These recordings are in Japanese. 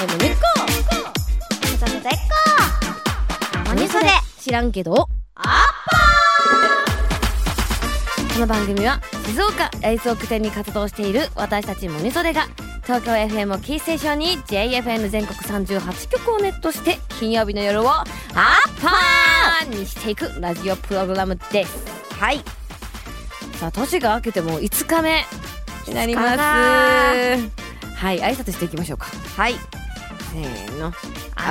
FM みっこそれでっこ何それ知らんけどアッこの番組は静岡ライズを拠点に活動している私たちモニソデが東京 FM をキー。ステー。ションに JFN 全国38局をネットして金曜日の夜をアッパー。にしていくラジオプログラムですはいさあ年が明けても5日目になりますはい挨拶していきましょうかはいせーの。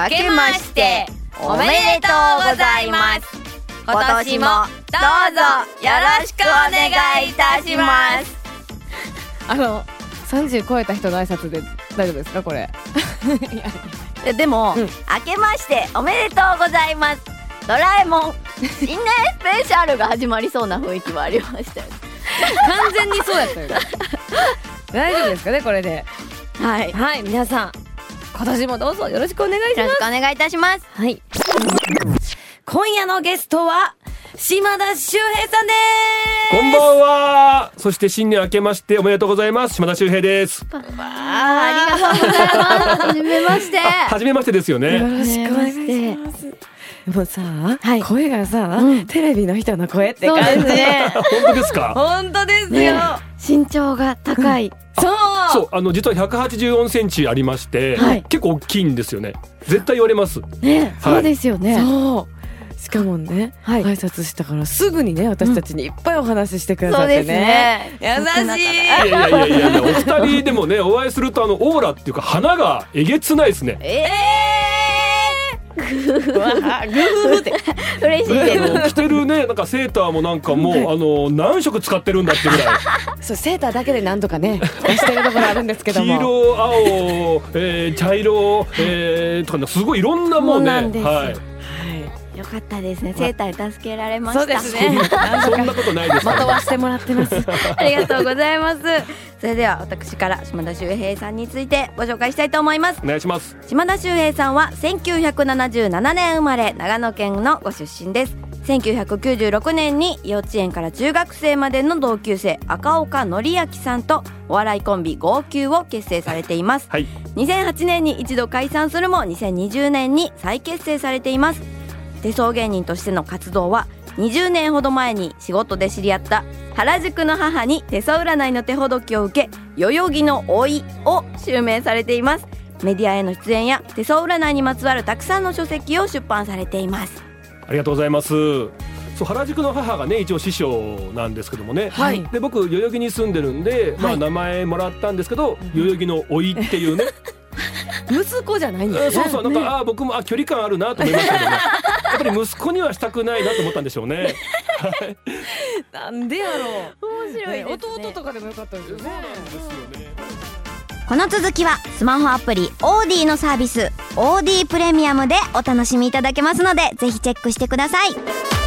明けましておめでとうございます。今年もどうぞよろしくお願いいたします。あの30超えた人の挨拶で大丈夫ですかこれ？ででも、うん。明けましておめでとうございます。ドラえもん 新年スペシャルが始まりそうな雰囲気もありましたよね。完全にそうやったよ大丈夫ですかねこれで？はい。よはい皆さん今年もどうぞよろしくお願いします。ろしくお願いいたします。はい。今夜のゲストは島田秀平さんです。こんばんは。そして新年明けましておめでとうございます。島田秀平です。あありがとうございます。はじめまして初めまして。ですよね。ろしくお願いします。もうさ、はい。声がさ、うん。テレビの人の声ってそうですね。本当ですか？本当ですよ、ね。身長が高い、そうそう、あの実は184センチありまして、はい。結構大きいんですよね。絶対言われます。ねそうですよね、そう。しかもね、はい。挨拶したからすぐにね私たちにいっぱいお話ししてくださってそうですね,、ね優しい。いやいやいやいやお二人でもね、お会いするとあのオーラっていうか花がえげつないですね。えうわーグーって。ー、嬉しいです。あの着てるね、なんかセーターもなんかもうあの何色使ってるんだってぐらい。そうセーターだけでなんとかね出してるところあるんですけど黄も色、青、えー、茶色、えー、とかねすごいいろんなもうね、そうなんです。よはい。はいよかったですね。セーターに助けられました。そうですね そんなことないですまとわしてもらってます ありがとうございます。それでは私から島田秀平さんについてご紹介したいと思います。お願いします。島田秀平さんは1977年生まれ長野県のご出身です。1996年に幼稚園から中学生までの同級生赤岡典明さんとお笑いコンビ号泣を結成されています。はい。2008年に一度解散するも2020年に再結成されています手相芸人としての活動は20年ほど前に仕事で知り合った原宿の母に手相占いの手ほどきを受け代々木の老いを襲名されていますメディアへの出演や手相占いにまつわるたくさんの書籍を出版されていますありがとうございます。そう原宿の母がね一応師匠なんですけどもね。はいで僕代々木に住んでるんで、まあ名前もらったんですけど、代々木の老いっていうね。息子じゃないんですねうんそうそうなんか、あー僕もあ距離感あるなと思いましたけどね。やっぱり息子にはしたくないなと思ったんでしょうね。なんでやろう。面白ね。弟とかでもよかったですよね。ですよね。この続きはスマホアプリ OD のサービス OD プレミアムでお楽しみいただけますのでぜひチェックしてください